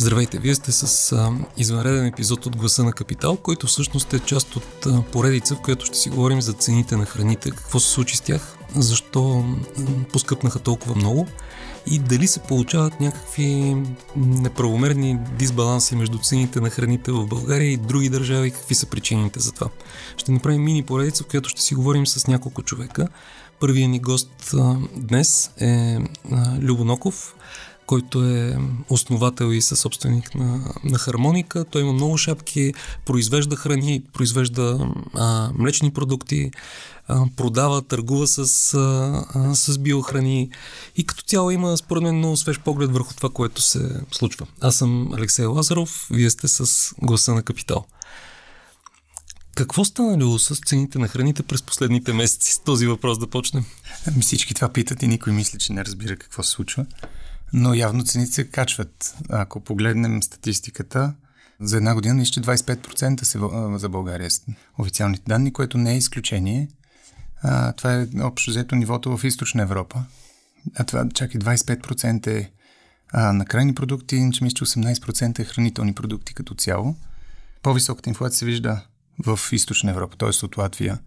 Здравейте, вие сте с а, извънреден епизод от Гласа на Капитал, който всъщност е част от а, поредица, в която ще си говорим за цените на храните, какво се случи с тях, защо поскъпнаха толкова много и дали се получават някакви неправомерни дисбаланси между цените на храните в България и други държави, какви са причините за това. Ще направим мини поредица, в която ще си говорим с няколко човека. Първият ни гост а, днес е а, Любо Ноков, който е основател и съсобственик на, на хармоника. Той има много шапки, произвежда храни, произвежда а, млечни продукти, а, продава, търгува с, а, с биохрани и като цяло има според мен много свеж поглед върху това, което се случва. Аз съм Алексей Лазаров, вие сте с гласа на Капитал. Какво стана ли с цените на храните през последните месеци? С този въпрос да почнем. Ами всички това питат и никой мисли, че не разбира какво се случва. Но явно цените се качват. Ако погледнем статистиката, за една година нищо 25% се, за България официалните данни, което не е изключение. А, това е общо взето нивото в източна Европа. А това чак и 25% е а, на крайни продукти, иначе мисля, че 18% е хранителни продукти като цяло. По-високата инфлация се вижда в източна Европа, т.е. от Латвия,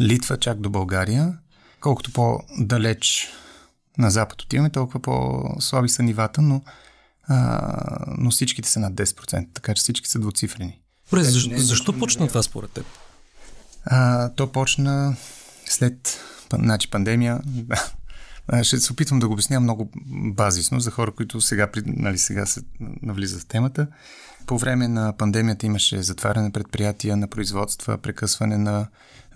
Литва, чак до България. Колкото по-далеч на запад отиваме, толкова по-слаби са нивата, но, а, но всичките са над 10%, така че всички са двуцифрени. Добре, защо, защо почна това според теб? А, то почна след значи, пандемия. Ще се опитвам да го обясня много базисно за хора, които сега, нали, сега се навлизат в темата. По време на пандемията имаше затваряне на предприятия, на производства, прекъсване на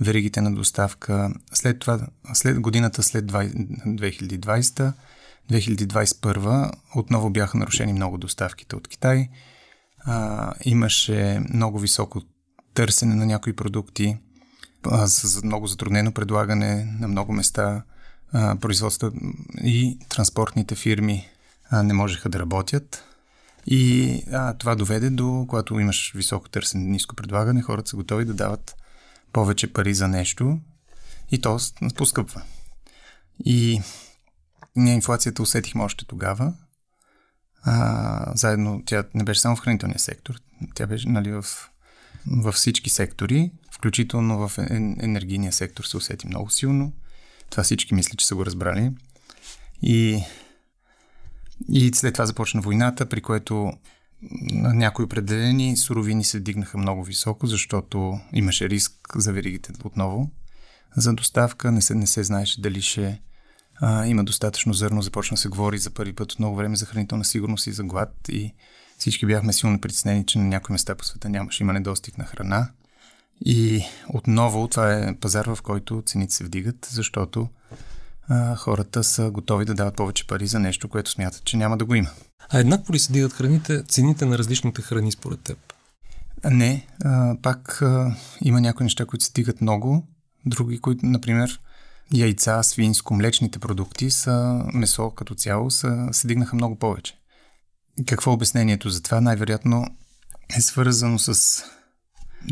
веригите на доставка. След това, след годината след 2020, 2021 отново бяха нарушени много доставките от Китай. А, имаше много високо търсене на някои продукти, с много затруднено предлагане на много места. А, производства и транспортните фирми а, не можеха да работят. И а, това доведе до, когато имаш високо търсене, ниско предлагане, хората са готови да дават повече пари за нещо и то поскъпва. И ние инфлацията усетихме още тогава. А, заедно, тя не беше само в хранителния сектор, тя беше нали, в, във всички сектори, включително в енергийния сектор се усети много силно. Това всички мисля, че са го разбрали. И, и след това започна войната, при което някои определени суровини се дигнаха много високо, защото имаше риск за веригите отново за доставка. Не се, не се знаеше дали ще а, има достатъчно зърно. Започна се говори за първи път от много време за хранителна сигурност и за глад. И всички бяхме силно притеснени, че на някои места по света нямаше, има недостиг на храна. И отново това е пазар, в който цените се вдигат, защото а, хората са готови да дават повече пари за нещо, което смятат, че няма да го има. А еднакво ли се дигат храните, цените на различните храни според теб? Не, а, пак а, има някои неща, които се дигат много, други, които, например, яйца, свинско, млечните продукти са месо като цяло са, се дигнаха много повече. Какво е обяснението за това? Най-вероятно е свързано с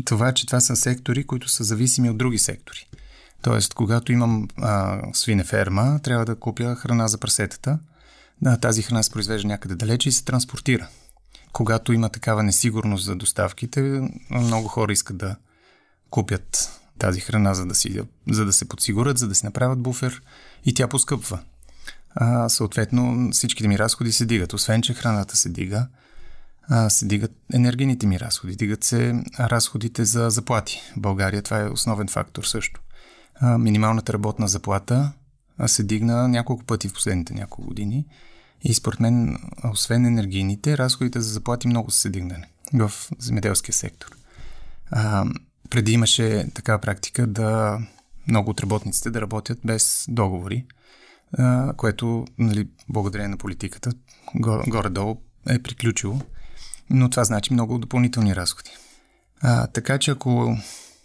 това, че това са сектори, които са зависими от други сектори. Тоест, когато имам а, свинеферма, трябва да купя храна за прасетата – да, тази храна се произвежда някъде далече и се транспортира. Когато има такава несигурност за доставките, много хора искат да купят тази храна, за да, си, за да се подсигурят, за да си направят буфер и тя поскъпва. А, съответно, всичките ми разходи се дигат. Освен, че храната се дига, а, се дигат енергийните ми разходи, дигат се разходите за заплати. В България това е основен фактор също. Минималната работна заплата се дигна няколко пъти в последните няколко години. И според мен, освен енергийните, разходите за заплати много са се дигнали в земеделския сектор. А, преди имаше такава практика да много от работниците да работят без договори, а, което, нали, благодарение на политиката, горе-долу е приключило. Но това значи много допълнителни разходи. А, така че ако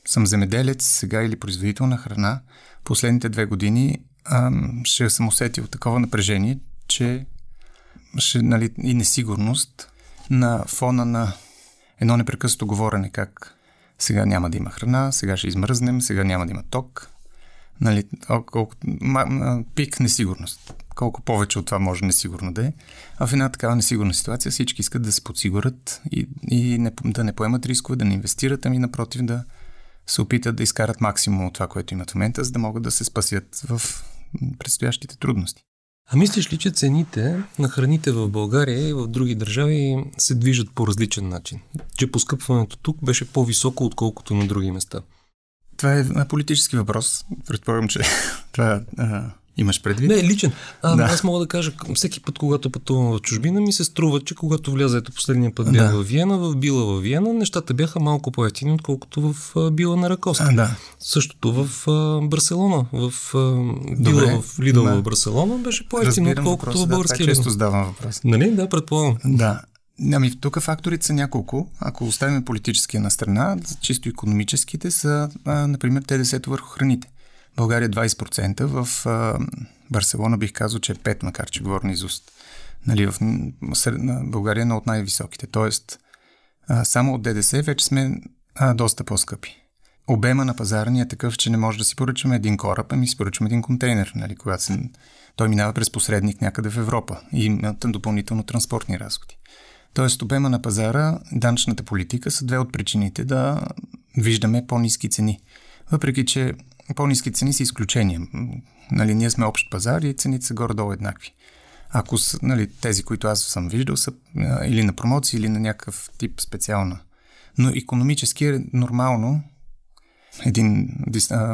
съм земеделец сега или производител на храна, последните две години а, ще съм усетил такова напрежение, че ще, нали, и несигурност на фона на едно непрекъснато говорене как сега няма да има храна, сега ще измръзнем, сега няма да има ток. Нали, колко, ма, пик несигурност, колко повече от това може несигурно да е. А в една такава несигурна ситуация всички искат да се подсигурят и, и не, да не поемат рискове, да не инвестират, ами напротив да се опитат да изкарат максимум от това, което имат в момента, за да могат да се спасят в предстоящите трудности. А мислиш ли, че цените на храните в България и в други държави се движат по различен начин? Че поскъпването тук беше по-високо, отколкото на други места? Това е политически въпрос. Предполагам, че това Имаш предвид? Не, личен. А, да. Аз мога да кажа, всеки път, когато пътувам в чужбина, ми се струва, че когато вляза, ето последния път бях да. в Виена, в Била в Виена, нещата бяха малко по-ефтини, отколкото в Била на Раковски. А, да. Същото в а, Барселона, в а, Била Добре. в Лидъл да. в Барселона беше по-ефтино, отколкото в българския да, често задавам въпрос. Нали? Да, предполагам. Да. Ами, тук факторите са няколко. Ако оставим политическия на страна, чисто економическите са, а, например, ТДС върху храните. България 20%, в а, Барселона бих казал, че е 5, макар че говоря на изуст. Нали, в на България е едно от най-високите. Тоест, а, само от ДДС вече сме а, доста по-скъпи. Обема на пазара ни е такъв, че не може да си поръчаме един кораб, ами си поръчаме един контейнер, нали, когато се, той минава през посредник някъде в Европа и има допълнително транспортни разходи. Тоест, обема на пазара, данъчната политика са две от причините да виждаме по-низки цени. Въпреки, че по-низки цени са изключения. Нали, ние сме общ пазар и цените са горе-долу еднакви. Ако са, нали, тези, които аз съм виждал, са или на промоции, или на някакъв тип специална. Но економически е нормално един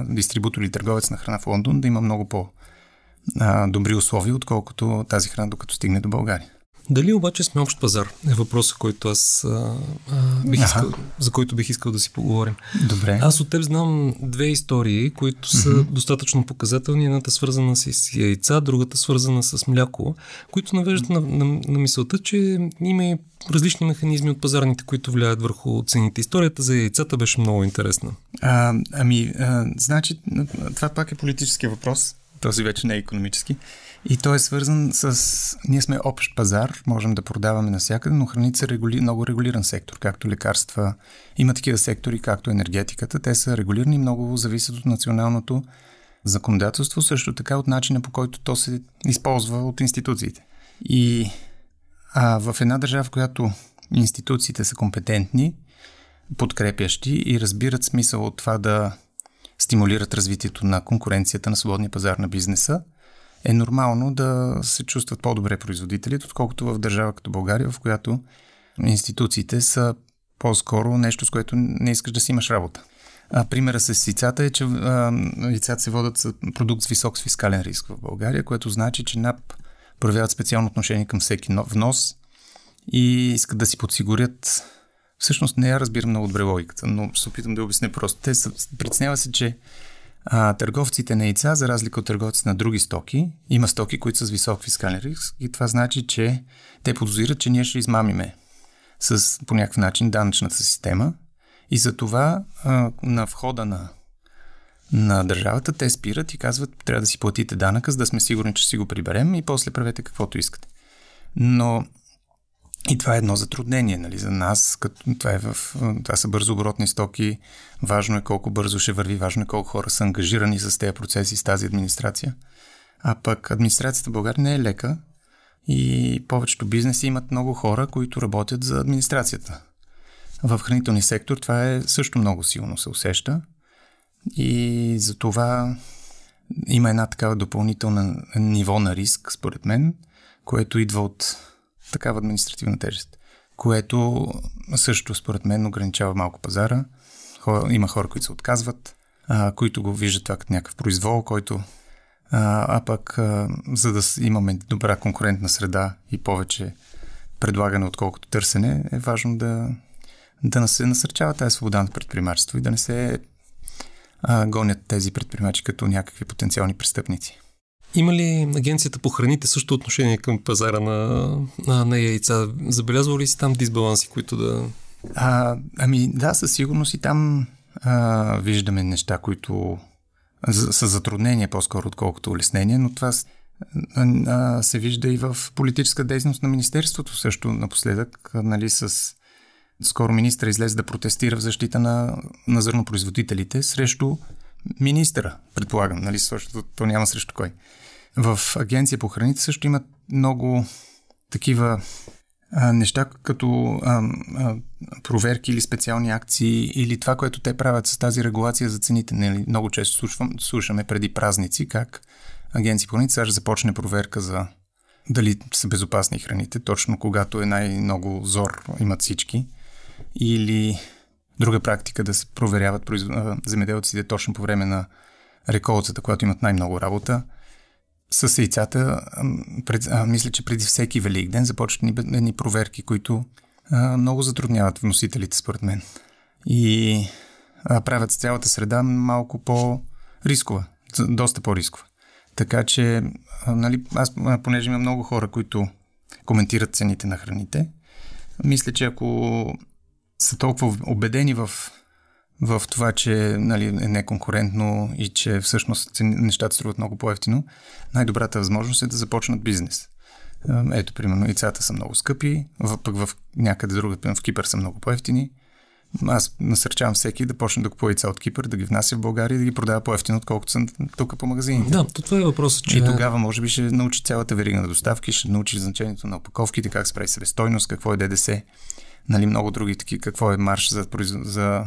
дистрибутор или търговец на храна в Лондон да има много по-добри условия, отколкото тази храна, докато стигне до България. Дали обаче сме общ пазар? Е въпросът, който аз а, а, бих искал, за който бих искал да си поговорим. Добре. Аз от теб знам две истории, които са mm-hmm. достатъчно показателни. Едната свързана с яйца, другата свързана с мляко, които навеждат на, на, на мисълта, че има и различни механизми от пазарните, които влияят върху цените. Историята за яйцата беше много интересна. А, ами, а, значи, това пак е политически въпрос. Този вече не е економически. И той е свързан с... Ние сме общ пазар, можем да продаваме навсякъде, но храните са регули... много регулиран сектор, както лекарства. Има такива сектори, както енергетиката. Те са регулирани, много зависят от националното законодателство, също така от начина по който то се използва от институциите. И а, в една държава, в която институциите са компетентни, подкрепящи и разбират смисъл от това да стимулират развитието на конкуренцията на свободния пазар на бизнеса, е нормално да се чувстват по-добре производителите, отколкото в държава като България, в която институциите са по-скоро нещо, с което не искаш да си имаш работа. А, примера с яйцата е, че яйцата се водят с продукт с висок фискален риск в България, което значи, че НАП проявяват специално отношение към всеки внос и искат да си подсигурят Всъщност не я разбирам много добре логиката, но се опитам да обясня просто. Те са, притеснява се, че а, търговците на яйца, за разлика от търговците на други стоки, има стоки, които са с висок фискален риск и това значи, че те подозират, че ние ще измамиме с по някакъв начин данъчната система и за това а, на входа на, на държавата те спират и казват, трябва да си платите данъка, за да сме сигурни, че си го приберем и после правете каквото искате. Но и това е едно затруднение нали, за нас. Като това, е в, това са бързо оборотни стоки. Важно е колко бързо ще върви, важно е колко хора са ангажирани с тези процеси, с тази администрация. А пък администрацията в България не е лека и повечето бизнеси имат много хора, които работят за администрацията. В хранителния сектор това е също много силно се усеща и за това има една такава допълнителна ниво на риск, според мен, което идва от такава административна тежест, което също според мен ограничава малко пазара. Има хора, които се отказват, а, които го виждат това като някакъв произвол, който а, а пък а, за да имаме добра конкурентна среда и повече предлагане, отколкото търсене, е важно да, да не се насърчава тази свобода на предприемачество и да не се а, гонят тези предприемачи като някакви потенциални престъпници. Има ли агенцията по храните също отношение към пазара на, на, на яйца? Забелязва ли си там дисбаланси, които да... А, ами да, със сигурност и там а, виждаме неща, които са затруднения по-скоро, отколкото улеснения, но това а, се вижда и в политическа дейност на Министерството също напоследък, нали, с скоро министра излезе да протестира в защита на, на зърнопроизводителите срещу министра, предполагам, нали, защото то няма срещу кой В агенция по храните също имат много такива а, неща, като а, а, проверки или специални акции, или това, което те правят с тази регулация за цените. Нали, много често слушам, слушаме преди празници как агенция по храните сега ще започне проверка за дали са безопасни храните, точно когато е най-много зор имат всички. Или друга практика да се проверяват земеделците точно по време на реколцата, когато имат най-много работа. С яйцата, пред, а, мисля, че преди всеки велик ден започват едни проверки, които а, много затрудняват вносителите, според мен. И а, правят цялата среда малко по-рискова, доста по-рискова. Така че, а, нали, аз, понеже има много хора, които коментират цените на храните, мисля, че ако са толкова убедени в, в това, че нали, е неконкурентно и че всъщност нещата струват много по-ефтино, най-добрата възможност е да започнат бизнес. Ето, примерно, яйцата са много скъпи, пък в някъде друга, в Кипър са много по-ефтини. Аз насърчавам всеки да почне да купува яйца от Кипър, да ги внася в България и да ги продава по-ефтино, отколкото са тук по магазините. Да, то това е въпросът, че... И тогава, може би, ще научи цялата верига на доставки, ще научи значението на опаковките, как се прави себестойност, какво е ДДС нали, много други таки, какво е марш за, за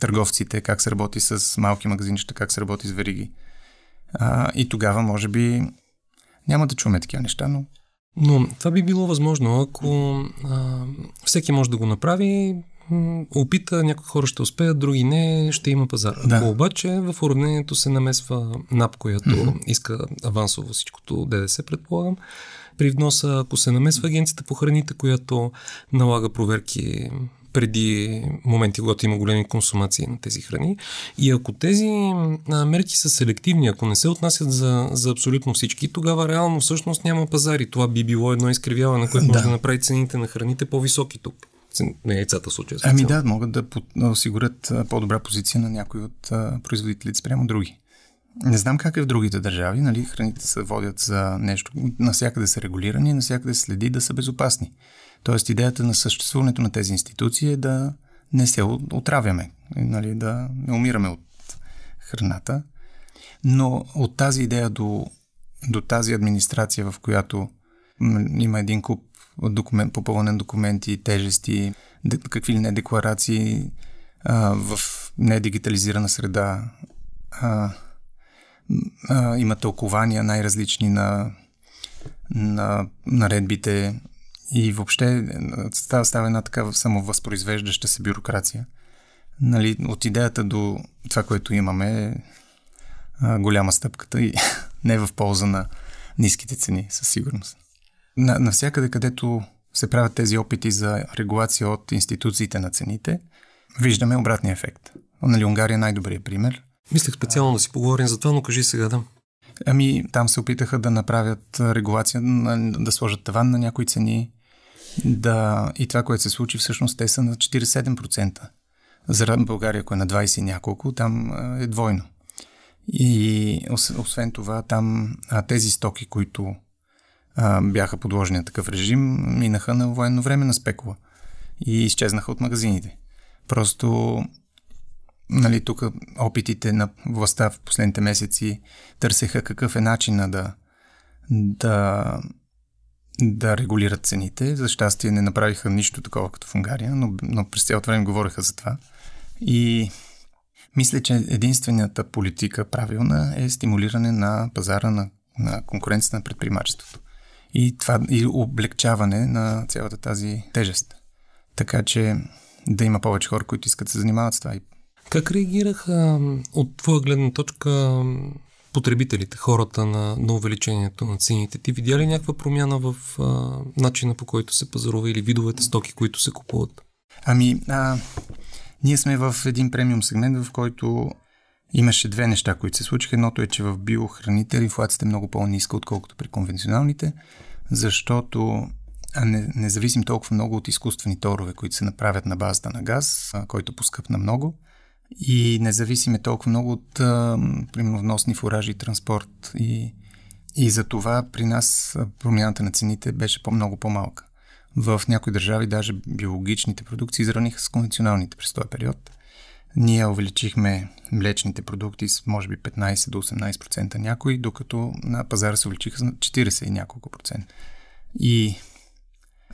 търговците, как се работи с малки магазинчета, как се работи с вериги. А, и тогава, може би, няма да чуме такива неща, но... Но това би било възможно, ако а, всеки може да го направи, опита, някои хора ще успеят, други не, ще има пазар. Да. Ако обаче в уравнението се намесва НАП, която mm-hmm. иска авансово всичкото ДДС, предполагам, при вноса, ако се намесва агенцията по храните, която налага проверки преди моменти, когато има големи консумации на тези храни. И ако тези мерки са селективни, ако не се отнасят за, за абсолютно всички, тогава реално всъщност няма пазари. Това би било едно изкривяване, което да. може да направи цените на храните по-високи тук. На яйцата в случая. Ами да, могат да осигурят по-добра позиция на някои от производителите спрямо други. Не знам как е в другите държави, нали, храните се водят за нещо, насякъде са регулирани, насякъде следи да са безопасни. Тоест идеята на съществуването на тези институции е да не се отравяме, нали, да не умираме от храната. Но от тази идея до, до тази администрация, в която има един куп документ, попълнен документи, тежести, какви ли не декларации а, в недигитализирана среда, а, а, има тълкования най-различни на, на наредбите и въобще става, става една такава самовъзпроизвеждаща се бюрокрация. Нали, от идеята до това, което имаме е голяма стъпката и не в полза на ниските цени, със сигурност. На, навсякъде, където се правят тези опити за регулация от институциите на цените, виждаме обратния ефект. Нали, Унгария е най-добрият пример. Мислех специално да си поговорим за това, но кажи сега да. Ами, там се опитаха да направят регулация, да сложат таван на някои цени. Да, и това, което се случи, всъщност те са на 47%. За България, ако е на 20 и няколко, там е двойно. И освен това, там тези стоки, които а, бяха подложени на такъв режим, минаха на военно време на спекула и изчезнаха от магазините. Просто нали, тук опитите на властта в последните месеци търсеха какъв е начина да, да, да регулират цените. За щастие не направиха нищо такова като в Унгария, но, но през цялото време говореха за това. И мисля, че единствената политика правилна е стимулиране на пазара на, на конкуренцията на предприемачеството. И, това, и облегчаване на цялата тази тежест. Така че да има повече хора, които искат да се занимават с това и как реагираха от твоя гледна точка потребителите, хората на, на увеличението на цените? Ти видя ли някаква промяна в а, начина по който се пазарува или видовете стоки, които се купуват? Ами, а, ние сме в един премиум сегмент, в който имаше две неща, които се случиха. Едното е, че в биохраните инфлацията е много по-ниска, отколкото при конвенционалните, защото не, не зависим толкова много от изкуствени торове, които се направят на базата на газ, който поскъпна много и не зависиме толкова много от, а, примерно, вносни фуражи транспорт. И, и за това при нас промяната на цените беше по-много по-малка. В някои държави даже биологичните продукции изравниха с конвенционалните през този период. Ние увеличихме млечните продукти с може би 15 до 18% някои, докато на пазара се увеличиха с 40 и няколко процента. И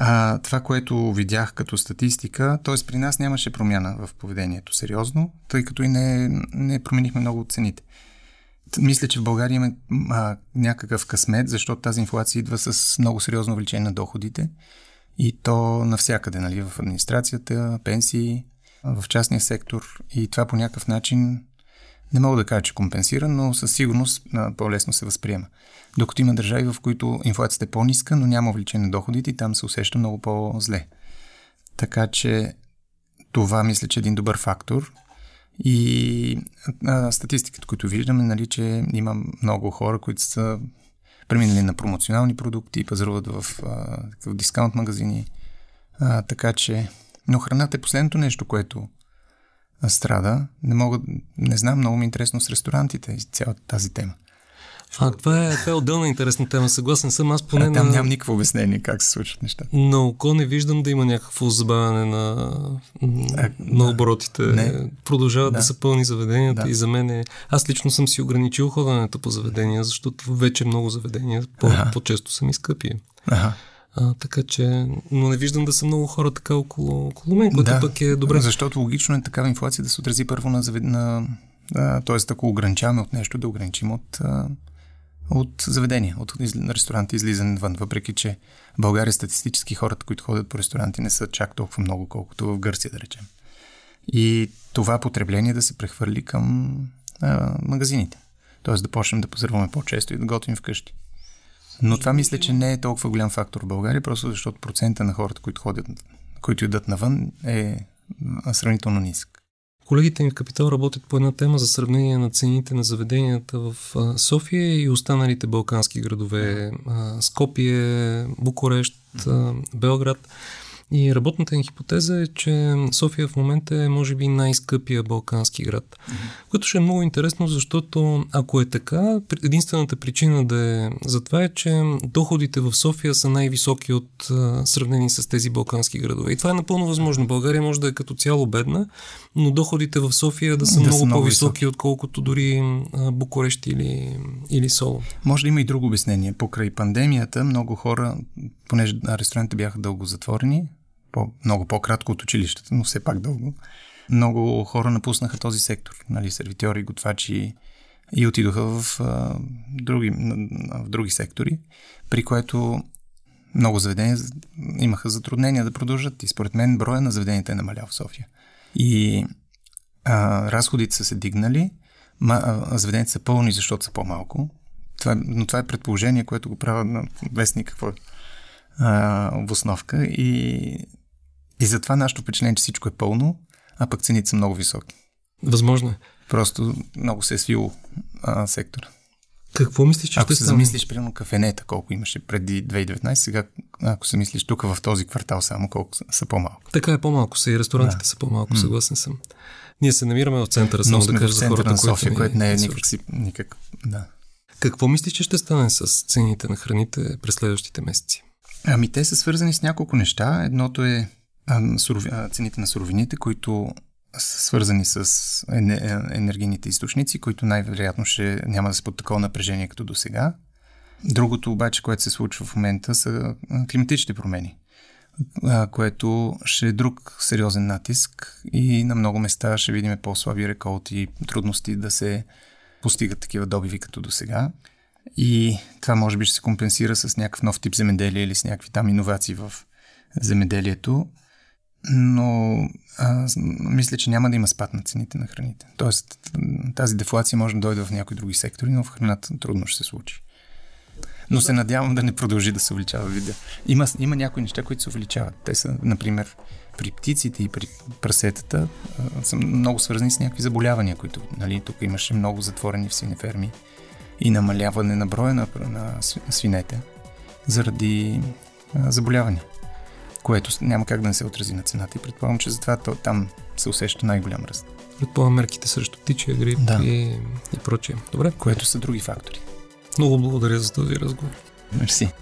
а, това, което видях като статистика, т.е. при нас нямаше промяна в поведението сериозно, тъй като и не, не променихме много от цените. Мисля, че в България има а, някакъв късмет, защото тази инфлация идва с много сериозно увеличение на доходите и то навсякъде, нали, в администрацията, пенсии, в частния сектор и това по някакъв начин не мога да кажа, че компенсира, но със сигурност по-лесно се възприема. Докато има държави, в които инфлацията е по-ниска, но няма увеличение на доходите и там се усеща много по-зле. Така че това мисля, че е един добър фактор. И а, статистиката, които виждаме, нали, че има много хора, които са преминали на промоционални продукти, пазаруват в, в дискаунт магазини. А, така че, но храната е последното нещо, което страда. Не мога, не знам, много ми е интересно с ресторантите и цялата тази тема. А, това е, това е отделна интересна тема. Съгласен съм. Аз поне. А, там на... нямам никакво обяснение как се случват нещата. На око не виждам да има някакво забавяне на, а, на да. оборотите. Не. Продължават да. да са пълни заведенията да. и за мен е... Аз лично съм си ограничил ходенето по заведения, защото вече много заведения по- ага. по-често са ми скъпи. Ага. А, така че, но не виждам да са много хора така около, около мен, което да, пък е добре. Защото логично е такава инфлация да се отрази първо на, на т.е. ако ограничаваме от нещо, да ограничим от, от заведения, от ресторанти излизане вън, въпреки че в България статистически хората, които ходят по ресторанти, не са чак толкова много, колкото в Гърция, да речем. И това потребление да се прехвърли към а, магазините. Тоест да почнем да позърваме по-често и да готвим вкъщи. Но това мисля, че не е толкова голям фактор в България, просто защото процента на хората, които ходят, които идат навън, е сравнително нисък. Колегите ми в Капитал работят по една тема за сравнение на цените на заведенията в София и останалите балкански градове Скопие, Букурещ, Белград. И работната ни хипотеза е, че София в момента е, може би, най-скъпия балкански град. Mm-hmm. Което ще е много интересно, защото ако е така, единствената причина да е за това е, че доходите в София са най-високи от сравнени с тези балкански градове. И това е напълно възможно. България може да е като цяло бедна, но доходите в София да са да много са много по-високи, високи. отколкото дори Букурещ или, или Соло. Може да има и друго обяснение. Покрай пандемията много хора, понеже ресторантите бяха дълго затворени, по, много по-кратко от училищата, но все пак дълго. Много хора напуснаха този сектор, нали, сервитьори, готвачи и отидоха в, а, други, в други сектори, при което много заведения имаха затруднения да продължат и според мен броя на заведенията е намалял в София. И а, разходите са се дигнали, ма, а, заведенията са пълни, защото са по-малко. Това, но това е предположение, което го правя на без никаква а, обосновка и и затова нашето впечатление, че всичко е пълно, а пък цените са много високи. Възможно е. Просто много се е свил а, сектора. Какво мислиш, че Ако се замислиш, примерно, кафенета, колко имаше преди 2019, сега, ако се мислиш тук в този квартал само, колко са, са по-малко. Така е, по-малко са и ресторантите да. са по-малко, съгласен съм. Ние се намираме в центъра, само да кажа за хората, на София, което не е никак, си, никак, да. Какво мислиш, че ще стане с цените на храните през следващите месеци? Ами те са свързани с няколко неща. Едното е цените на суровините, които са свързани с енергийните източници, които най-вероятно ще няма да са под такова напрежение като до сега. Другото обаче, което се случва в момента, са климатичните промени, което ще е друг сериозен натиск и на много места ще видим по-слаби реколти, трудности да се постигат такива добиви като до сега. И това може би ще се компенсира с някакъв нов тип земеделие или с някакви там иновации в земеделието но а, мисля, че няма да има спад на цените на храните. Тоест, тази дефлация може да дойде в някои други сектори, но в храната трудно ще се случи. Но се надявам да не продължи да се увеличава вида. Има, има някои неща, които се увеличават. Те са, например, при птиците и при прасетата а, са много свързани с някакви заболявания, които нали, тук имаше много затворени в свинеферми и намаляване на броя на, на свинете заради а, заболявания което няма как да не се отрази на цената и предполагам, че затова то, там се усеща най-голям ръст. Предполагам мерките срещу птичия грип да. и, и прочее. Добре. Което са други фактори. Много благодаря за този разговор. Мерси.